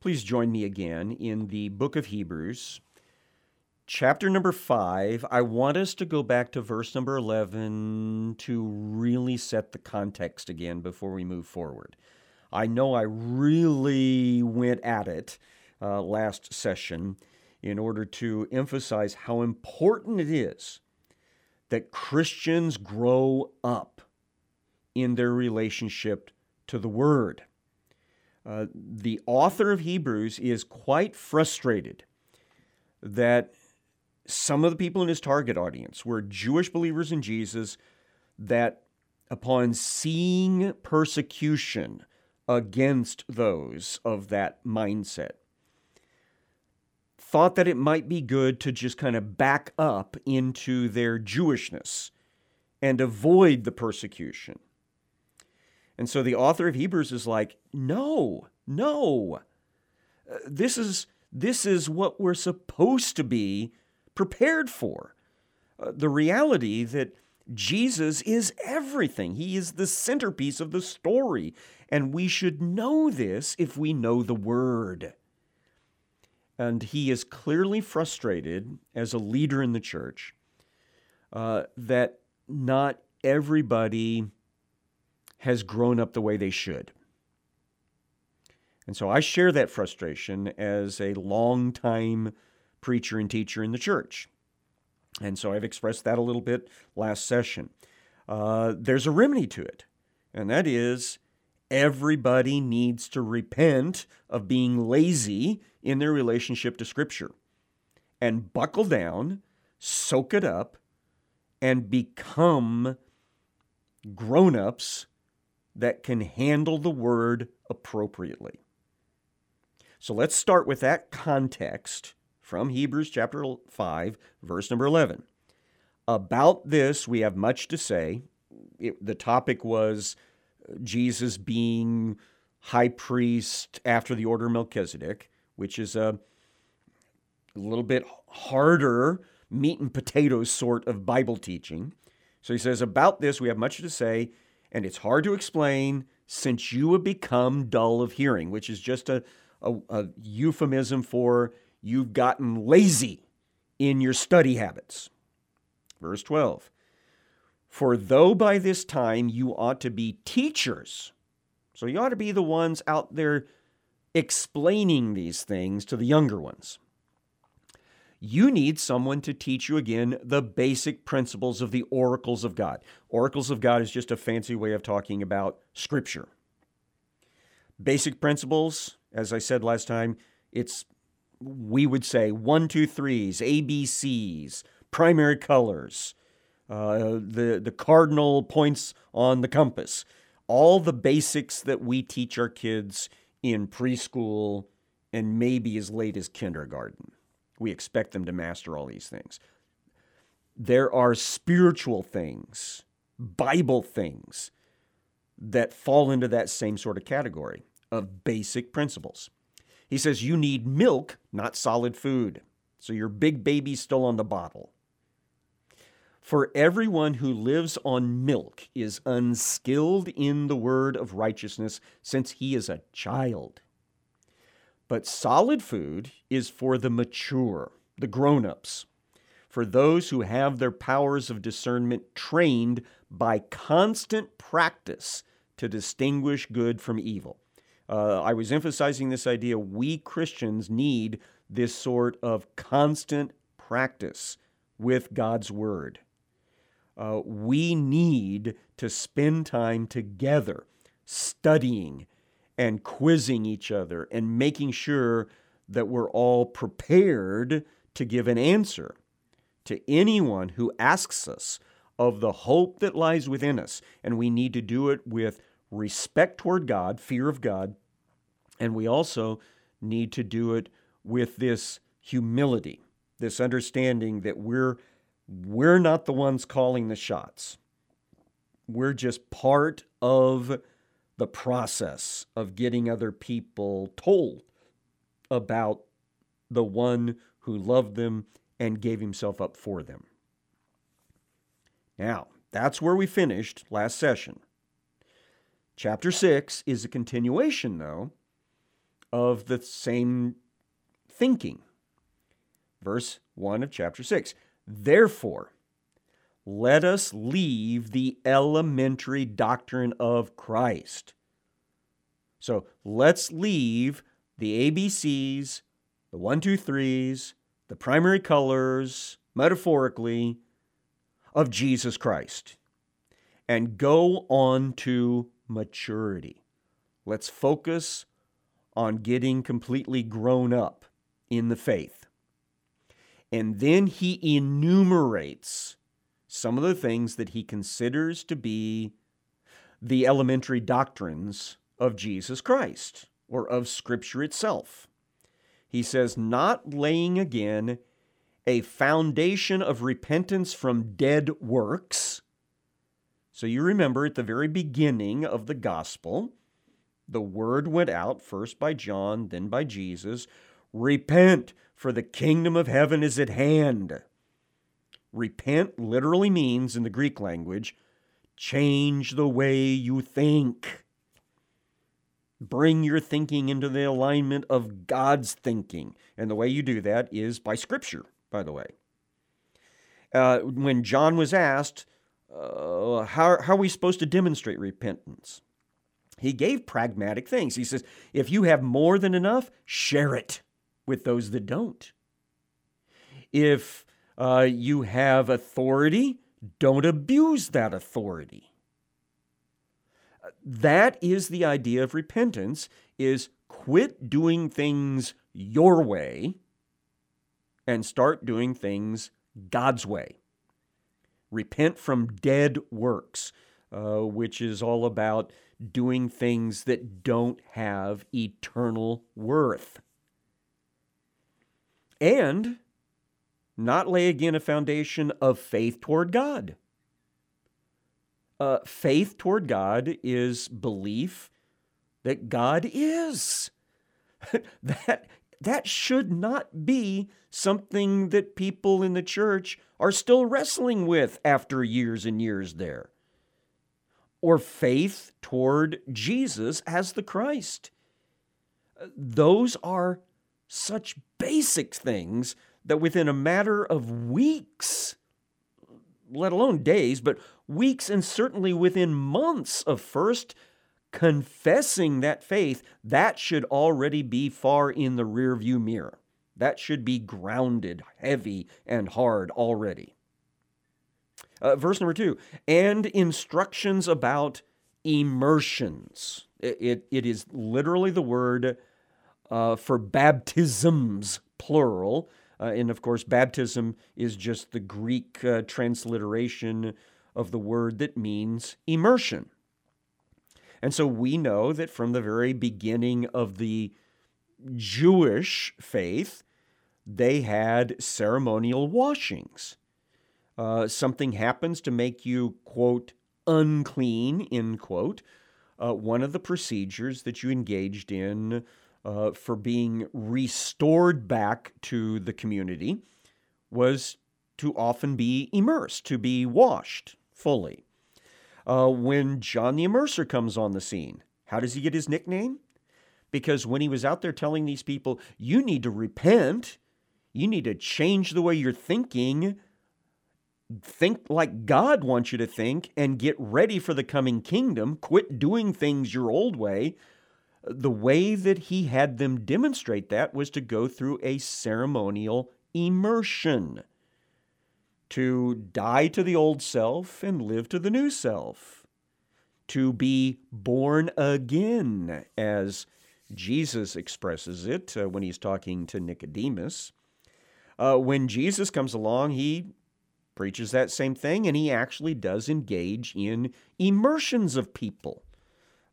Please join me again in the book of Hebrews, chapter number 5. I want us to go back to verse number 11 to really set the context again before we move forward. I know I really went at it uh, last session in order to emphasize how important it is that Christians grow up in their relationship to the Word. Uh, the author of Hebrews is quite frustrated that some of the people in his target audience were Jewish believers in Jesus that upon seeing persecution against those of that mindset thought that it might be good to just kind of back up into their Jewishness and avoid the persecution. And so the author of Hebrews is like, no, no. Uh, this is this is what we're supposed to be prepared for. Uh, the reality that Jesus is everything. He is the centerpiece of the story. And we should know this if we know the Word. And he is clearly frustrated as a leader in the church uh, that not everybody has grown up the way they should. And so I share that frustration as a long-time preacher and teacher in the church. And so I've expressed that a little bit last session. Uh, there's a remedy to it, and that is everybody needs to repent of being lazy in their relationship to Scripture and buckle down, soak it up, and become grown ups that can handle the word appropriately. So let's start with that context from Hebrews chapter 5, verse number 11. About this, we have much to say. It, the topic was uh, Jesus being high priest after the order of Melchizedek, which is a, a little bit harder meat and potatoes sort of Bible teaching. So he says, About this, we have much to say and it's hard to explain since you have become dull of hearing, which is just a, a, a euphemism for you've gotten lazy in your study habits. Verse 12 For though by this time you ought to be teachers, so you ought to be the ones out there explaining these things to the younger ones you need someone to teach you again the basic principles of the oracles of God. Oracles of God is just a fancy way of talking about Scripture. Basic principles, as I said last time, it's we would say one, two, threes, ABCs, primary colors, uh, the, the cardinal points on the compass, all the basics that we teach our kids in preschool and maybe as late as kindergarten. We expect them to master all these things. There are spiritual things, Bible things that fall into that same sort of category of basic principles. He says you need milk, not solid food. So your big baby's still on the bottle. For everyone who lives on milk is unskilled in the word of righteousness, since he is a child. But solid food is for the mature, the grown ups, for those who have their powers of discernment trained by constant practice to distinguish good from evil. Uh, I was emphasizing this idea we Christians need this sort of constant practice with God's Word. Uh, we need to spend time together studying and quizzing each other and making sure that we're all prepared to give an answer to anyone who asks us of the hope that lies within us. And we need to do it with respect toward God, fear of God, and we also need to do it with this humility, this understanding that we're we're not the ones calling the shots. We're just part of the process of getting other people told about the one who loved them and gave himself up for them. Now, that's where we finished last session. Chapter 6 is a continuation, though, of the same thinking. Verse 1 of chapter 6. Therefore, let us leave the elementary doctrine of Christ. So let's leave the ABCs, the one, two, threes, the primary colors, metaphorically, of Jesus Christ and go on to maturity. Let's focus on getting completely grown up in the faith. And then he enumerates some of the things that he considers to be the elementary doctrines of Jesus Christ or of Scripture itself. He says, not laying again a foundation of repentance from dead works. So you remember at the very beginning of the gospel, the word went out first by John, then by Jesus Repent, for the kingdom of heaven is at hand. Repent literally means, in the Greek language, change the way you think. Bring your thinking into the alignment of God's thinking. And the way you do that is by Scripture by the way. Uh, when John was asked, uh, how, how are we supposed to demonstrate repentance? He gave pragmatic things. He says, if you have more than enough, share it with those that don't. If uh, you have authority, don't abuse that authority. That is the idea of repentance is quit doing things your way and start doing things God's way. Repent from dead works, uh, which is all about doing things that don't have eternal worth. And not lay again a foundation of faith toward God. Uh, faith toward God is belief that God is. that that should not be something that people in the church are still wrestling with after years and years there. Or faith toward Jesus as the Christ. Those are such basic things that within a matter of weeks, let alone days, but weeks and certainly within months of first confessing that faith, that should already be far in the rearview mirror. That should be grounded, heavy, and hard already. Uh, verse number two, and instructions about immersions. It, it, it is literally the word uh, for baptisms, plural. Uh, and of course, baptism is just the Greek uh, transliteration of the word that means immersion. And so we know that from the very beginning of the Jewish faith, they had ceremonial washings. Uh, something happens to make you, quote, unclean, end quote. Uh, one of the procedures that you engaged in uh, for being restored back to the community was to often be immersed, to be washed fully uh, when John the Immerser comes on the scene. How does he get his nickname? Because when he was out there telling these people, you need to repent, you need to change the way you're thinking, think like God wants you to think, and get ready for the coming kingdom, quit doing things your old way. The way that he had them demonstrate that was to go through a ceremonial immersion to die to the old self and live to the new self, to be born again, as Jesus expresses it uh, when he's talking to Nicodemus. Uh, when Jesus comes along, he preaches that same thing, and he actually does engage in immersions of people.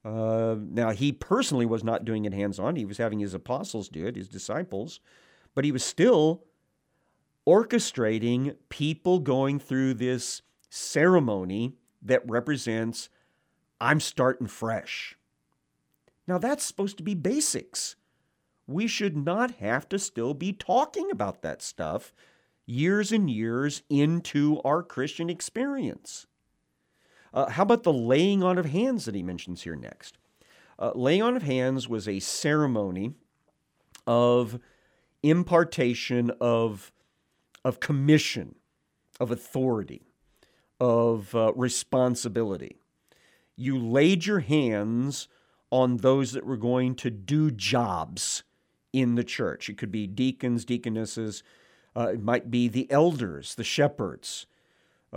Uh, now, he personally was not doing it hands on, he was having his apostles do it, his disciples, but he was still orchestrating people going through this ceremony that represents I'm starting fresh. Now, that's supposed to be basics. We should not have to still be talking about that stuff years and years into our Christian experience. Uh, how about the laying on of hands that he mentions here next? Uh, laying on of hands was a ceremony of impartation of, of commission, of authority, of uh, responsibility. You laid your hands on those that were going to do jobs in the church. It could be deacons, deaconesses, uh, it might be the elders, the shepherds.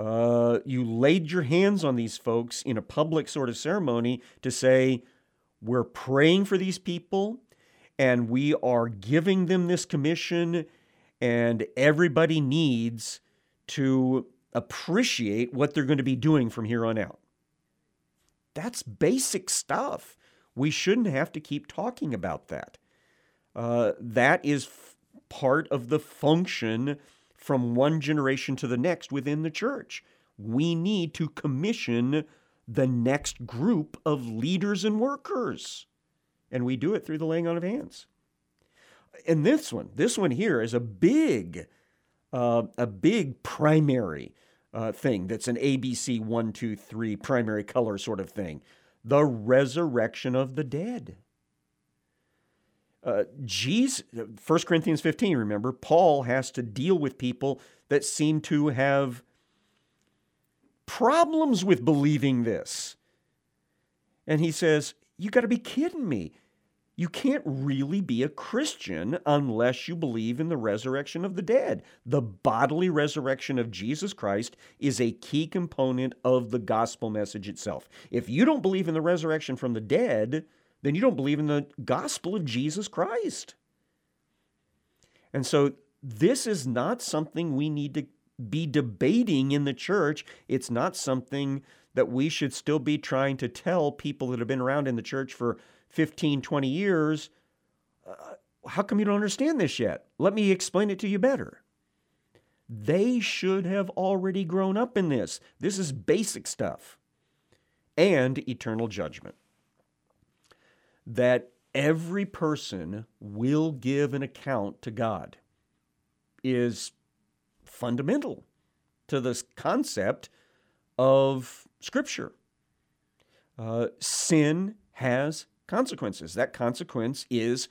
Uh, you laid your hands on these folks in a public sort of ceremony to say, We're praying for these people and we are giving them this commission, and everybody needs to appreciate what they're going to be doing from here on out. That's basic stuff. We shouldn't have to keep talking about that. Uh, that is f- part of the function from one generation to the next within the church. We need to commission the next group of leaders and workers. And we do it through the laying on of hands. And this one, this one here is a big, uh, a big primary uh, thing that's an ABC one, two, three primary color sort of thing. The resurrection of the dead. Uh, Jesus, 1 Corinthians 15, remember, Paul has to deal with people that seem to have problems with believing this. And he says, You got to be kidding me. You can't really be a Christian unless you believe in the resurrection of the dead. The bodily resurrection of Jesus Christ is a key component of the gospel message itself. If you don't believe in the resurrection from the dead, then you don't believe in the gospel of Jesus Christ. And so this is not something we need to be debating in the church. It's not something that we should still be trying to tell people that have been around in the church for 15, 20 years. Uh, how come you don't understand this yet? Let me explain it to you better. They should have already grown up in this. This is basic stuff. And eternal judgment that every person will give an account to God is fundamental to this concept of Scripture. Uh, sin has consequences. That consequence is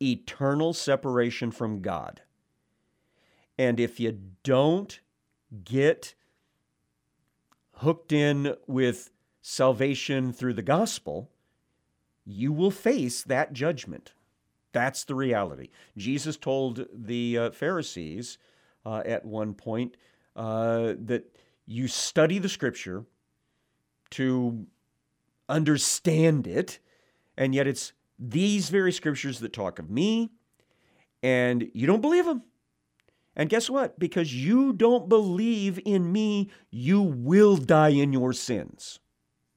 eternal separation from God. And if you don't get hooked in with salvation through the gospel, you will face that judgment. That's the reality. Jesus told the uh, Pharisees uh, at one point uh, that you study the scripture to understand it, and yet it's these very scriptures that talk of me, and you don't believe them. And guess what? Because you don't believe in me, you will die in your sins.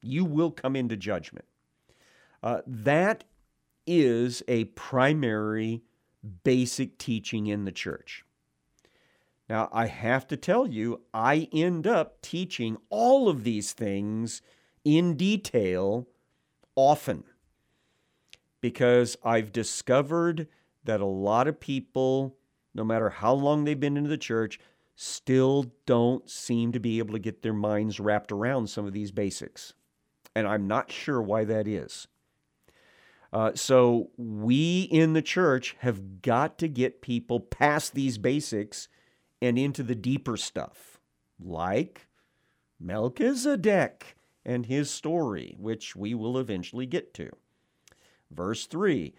You will come into judgment. Uh, that is a primary basic teaching in the church. Now, I have to tell you, I end up teaching all of these things in detail often because I've discovered that a lot of people, no matter how long they've been into the church, still don't seem to be able to get their minds wrapped around some of these basics. And I'm not sure why that is. Uh, so we in the church have got to get people past these basics and into the deeper stuff, like Melchizedek and his story, which we will eventually get to. Verse 3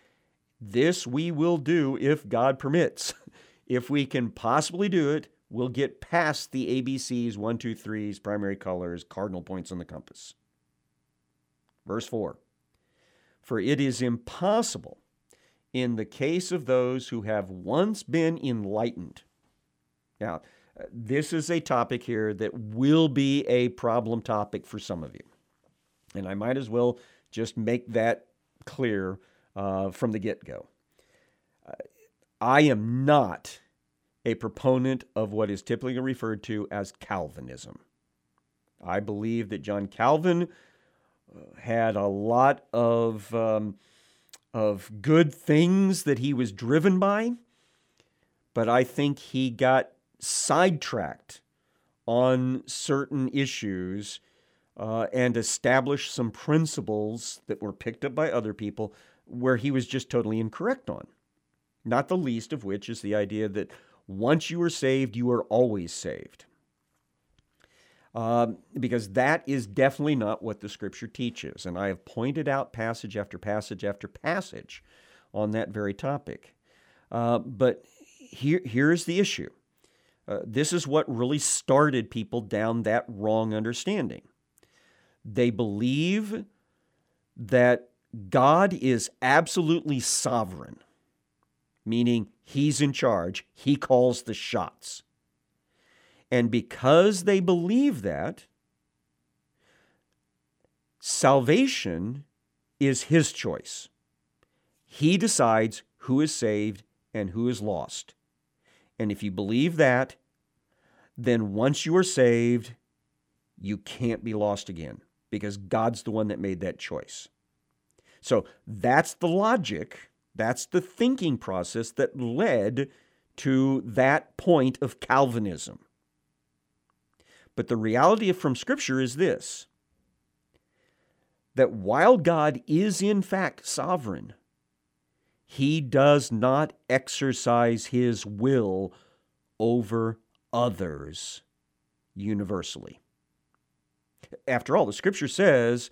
This we will do if God permits. if we can possibly do it, we'll get past the ABCs, 1, 2, 3s, primary colors, cardinal points on the compass. Verse 4 for it is impossible in the case of those who have once been enlightened. Now, this is a topic here that will be a problem topic for some of you. And I might as well just make that clear uh, from the get go. Uh, I am not a proponent of what is typically referred to as Calvinism. I believe that John Calvin had a lot of um, of good things that he was driven by, but I think he got sidetracked on certain issues uh, and established some principles that were picked up by other people where he was just totally incorrect on. not the least of which is the idea that once you are saved, you are always saved. Um, because that is definitely not what the scripture teaches. And I have pointed out passage after passage after passage on that very topic. Uh, but here, here's the issue uh, this is what really started people down that wrong understanding. They believe that God is absolutely sovereign, meaning he's in charge, he calls the shots. And because they believe that, salvation is his choice. He decides who is saved and who is lost. And if you believe that, then once you are saved, you can't be lost again because God's the one that made that choice. So that's the logic, that's the thinking process that led to that point of Calvinism. But the reality from Scripture is this that while God is in fact sovereign, he does not exercise his will over others universally. After all, the scripture says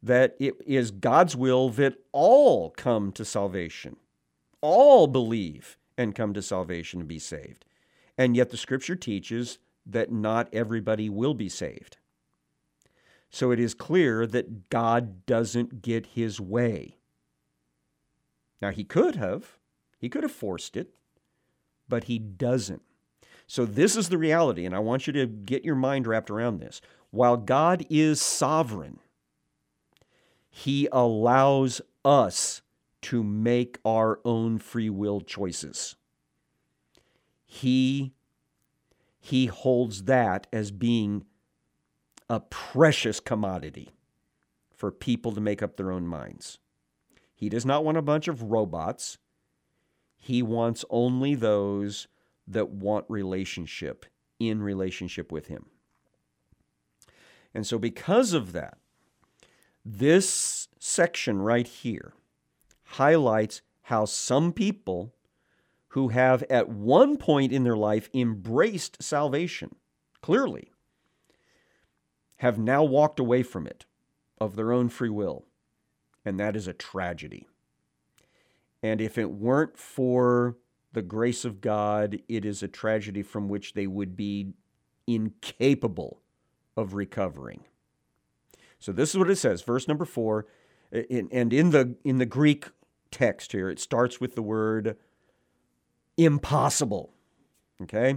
that it is God's will that all come to salvation, all believe and come to salvation and be saved. And yet the scripture teaches that not everybody will be saved. So it is clear that God doesn't get his way. Now, he could have, he could have forced it, but he doesn't. So, this is the reality, and I want you to get your mind wrapped around this. While God is sovereign, he allows us to make our own free will choices. He, he holds that as being a precious commodity for people to make up their own minds. He does not want a bunch of robots. He wants only those that want relationship in relationship with Him. And so, because of that, this section right here highlights how some people who have at one point in their life embraced salvation clearly have now walked away from it of their own free will and that is a tragedy. And if it weren't for the grace of God, it is a tragedy from which they would be incapable of recovering. So this is what it says, verse number 4, and in the in the Greek text here, it starts with the word impossible. Okay?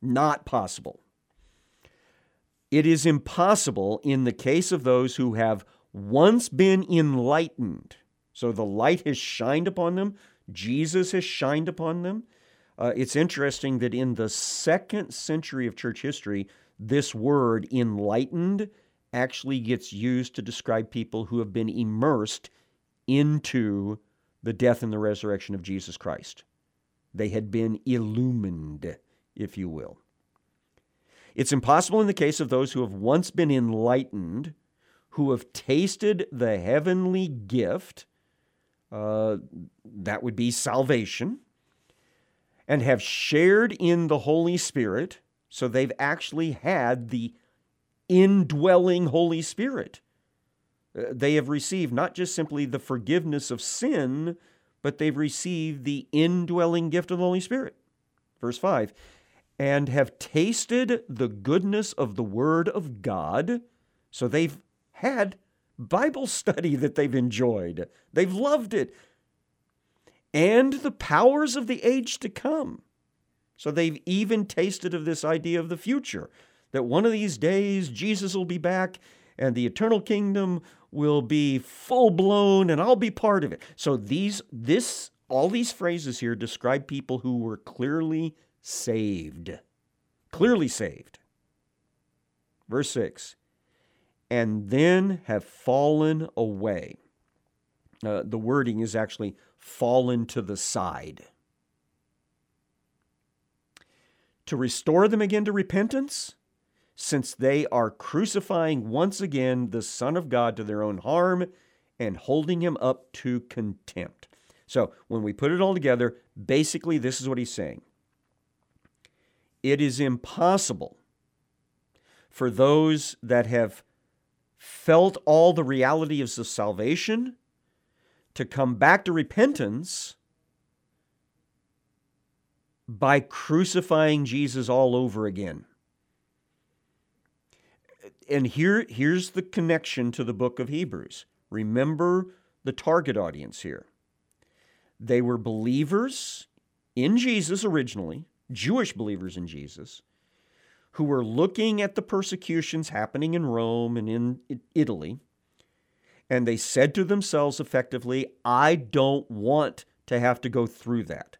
Not possible. It is impossible in the case of those who have once been enlightened. So the light has shined upon them, Jesus has shined upon them. Uh, it's interesting that in the second century of church history, this word enlightened actually gets used to describe people who have been immersed into the death and the resurrection of Jesus Christ. They had been illumined, if you will. It's impossible in the case of those who have once been enlightened who have tasted the heavenly gift, uh, that would be salvation, and have shared in the Holy Spirit. So they've actually had the indwelling Holy Spirit. Uh, they have received not just simply the forgiveness of sin, but they've received the indwelling gift of the Holy Spirit. Verse 5 and have tasted the goodness of the Word of God. So they've had Bible study that they've enjoyed. They've loved it. And the powers of the age to come. So they've even tasted of this idea of the future that one of these days Jesus will be back and the eternal kingdom will be full blown and I'll be part of it. So these this all these phrases here describe people who were clearly saved. Clearly saved. Verse 6 and then have fallen away. Uh, the wording is actually fallen to the side. To restore them again to repentance, since they are crucifying once again the Son of God to their own harm and holding him up to contempt. So when we put it all together, basically this is what he's saying it is impossible for those that have felt all the realities of salvation to come back to repentance by crucifying Jesus all over again. And here, here's the connection to the book of Hebrews. Remember the target audience here. They were believers in Jesus originally, Jewish believers in Jesus, who were looking at the persecutions happening in Rome and in Italy, and they said to themselves effectively, I don't want to have to go through that.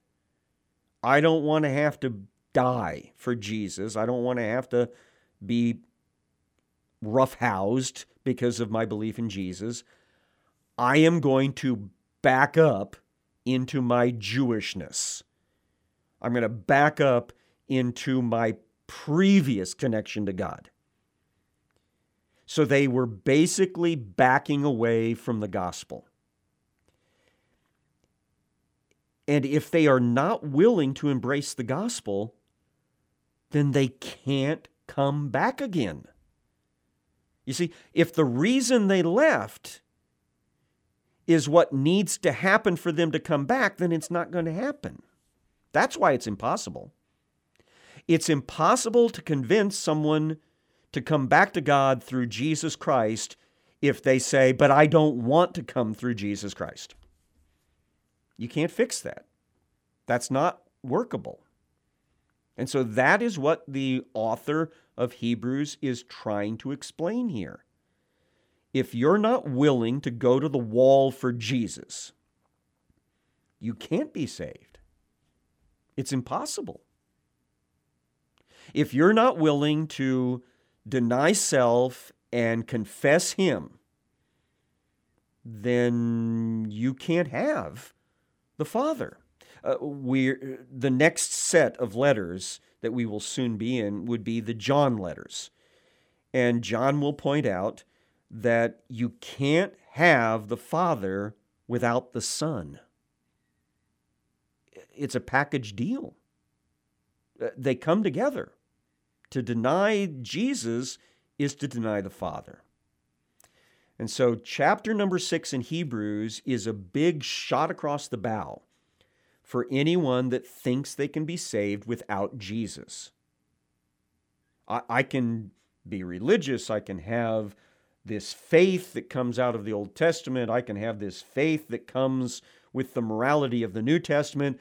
I don't want to have to die for Jesus. I don't want to have to be roughhoused because of my belief in Jesus. I am going to back up into my Jewishness. I'm going to back up into my previous connection to God. So they were basically backing away from the gospel. And if they are not willing to embrace the gospel, then they can't come back again. You see, if the reason they left is what needs to happen for them to come back, then it's not going to happen. That's why it's impossible. It's impossible to convince someone to come back to God through Jesus Christ if they say, But I don't want to come through Jesus Christ. You can't fix that. That's not workable. And so that is what the author of Hebrews is trying to explain here. If you're not willing to go to the wall for Jesus, you can't be saved. It's impossible. If you're not willing to deny self and confess Him, then you can't have the Father. Uh, we the next set of letters that we will soon be in would be the John letters. And John will point out that you can't have the Father without the Son. It's a package deal. Uh, they come together. To deny Jesus is to deny the Father. And so, chapter number six in Hebrews is a big shot across the bow for anyone that thinks they can be saved without Jesus. I, I can be religious, I can have this faith that comes out of the Old Testament, I can have this faith that comes with the morality of the New Testament.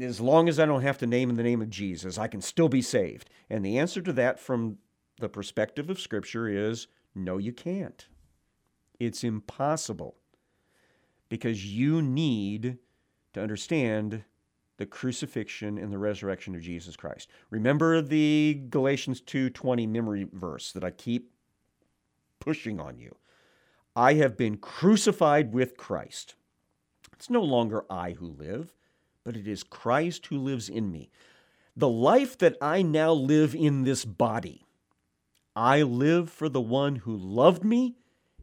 As long as I don't have to name in the name of Jesus, I can still be saved. And the answer to that from the perspective of Scripture is no, you can't. It's impossible because you need to understand the crucifixion and the resurrection of Jesus Christ. Remember the Galatians 2:20 memory verse that I keep pushing on you. I have been crucified with Christ. It's no longer I who live, but it is Christ who lives in me. The life that I now live in this body, I live for the one who loved me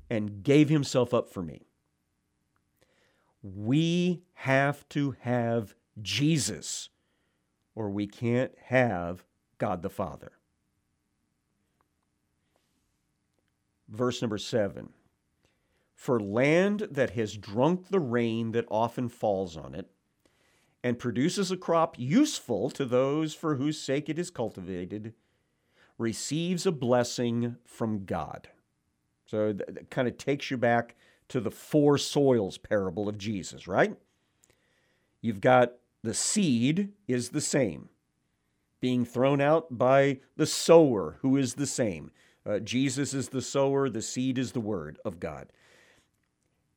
and gave himself up for me. We have to have Jesus, or we can't have God the Father. Verse number seven For land that has drunk the rain that often falls on it, and produces a crop useful to those for whose sake it is cultivated, receives a blessing from God. So that kind of takes you back to the four soils parable of Jesus, right? You've got the seed is the same, being thrown out by the sower, who is the same. Uh, Jesus is the sower, the seed is the word of God.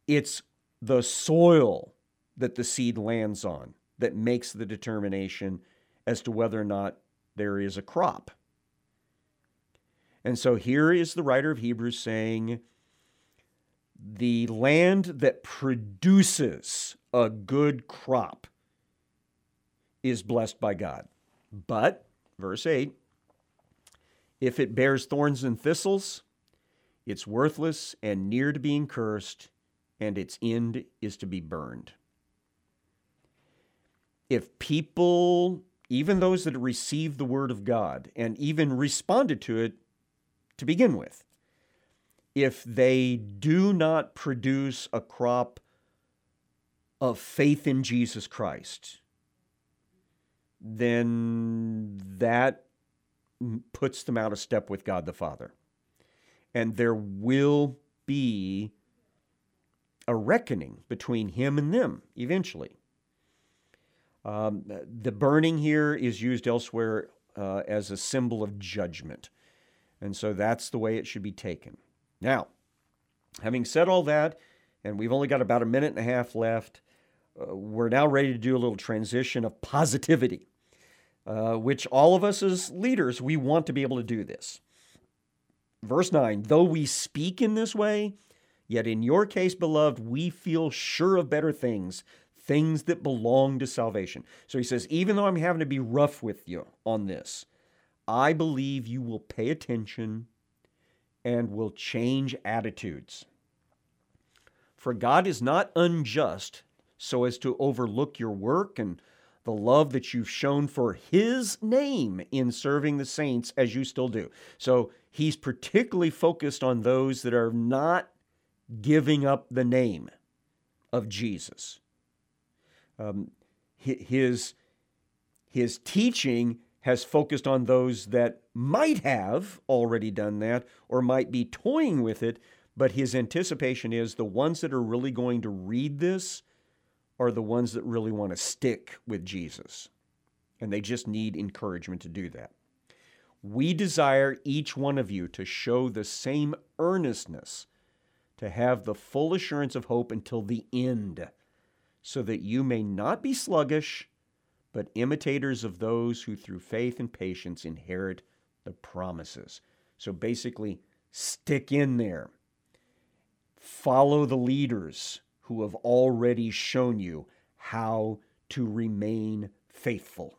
It's the soil that the seed lands on that makes the determination as to whether or not there is a crop. And so here is the writer of Hebrews saying, the land that produces a good crop is blessed by God. But, verse 8, if it bears thorns and thistles, it's worthless and near to being cursed, and its end is to be burned. If people, even those that received the word of God and even responded to it to begin with, if they do not produce a crop of faith in Jesus Christ, then that puts them out of step with God the Father. And there will be a reckoning between him and them eventually. Um, the burning here is used elsewhere uh, as a symbol of judgment. And so that's the way it should be taken. Now, having said all that, and we've only got about a minute and a half left, uh, we're now ready to do a little transition of positivity, uh, which all of us as leaders, we want to be able to do this. Verse 9, though we speak in this way, yet in your case, beloved, we feel sure of better things, things that belong to salvation. So he says, even though I'm having to be rough with you on this, I believe you will pay attention and will change attitudes. For God is not unjust so as to overlook your work and the love that you've shown for His name in serving the saints as you still do. So He's particularly focused on those that are not giving up the name of Jesus. Um, his, his teaching has focused on those that might have already done that or might be toying with it, but his anticipation is the ones that are really going to read this are the ones that really want to stick with Jesus. And they just need encouragement to do that. We desire each one of you to show the same earnestness, to have the full assurance of hope until the end, so that you may not be sluggish but imitators of those who through faith and patience inherit the promises. So basically, stick in there. Follow the leaders who have already shown you how to remain faithful.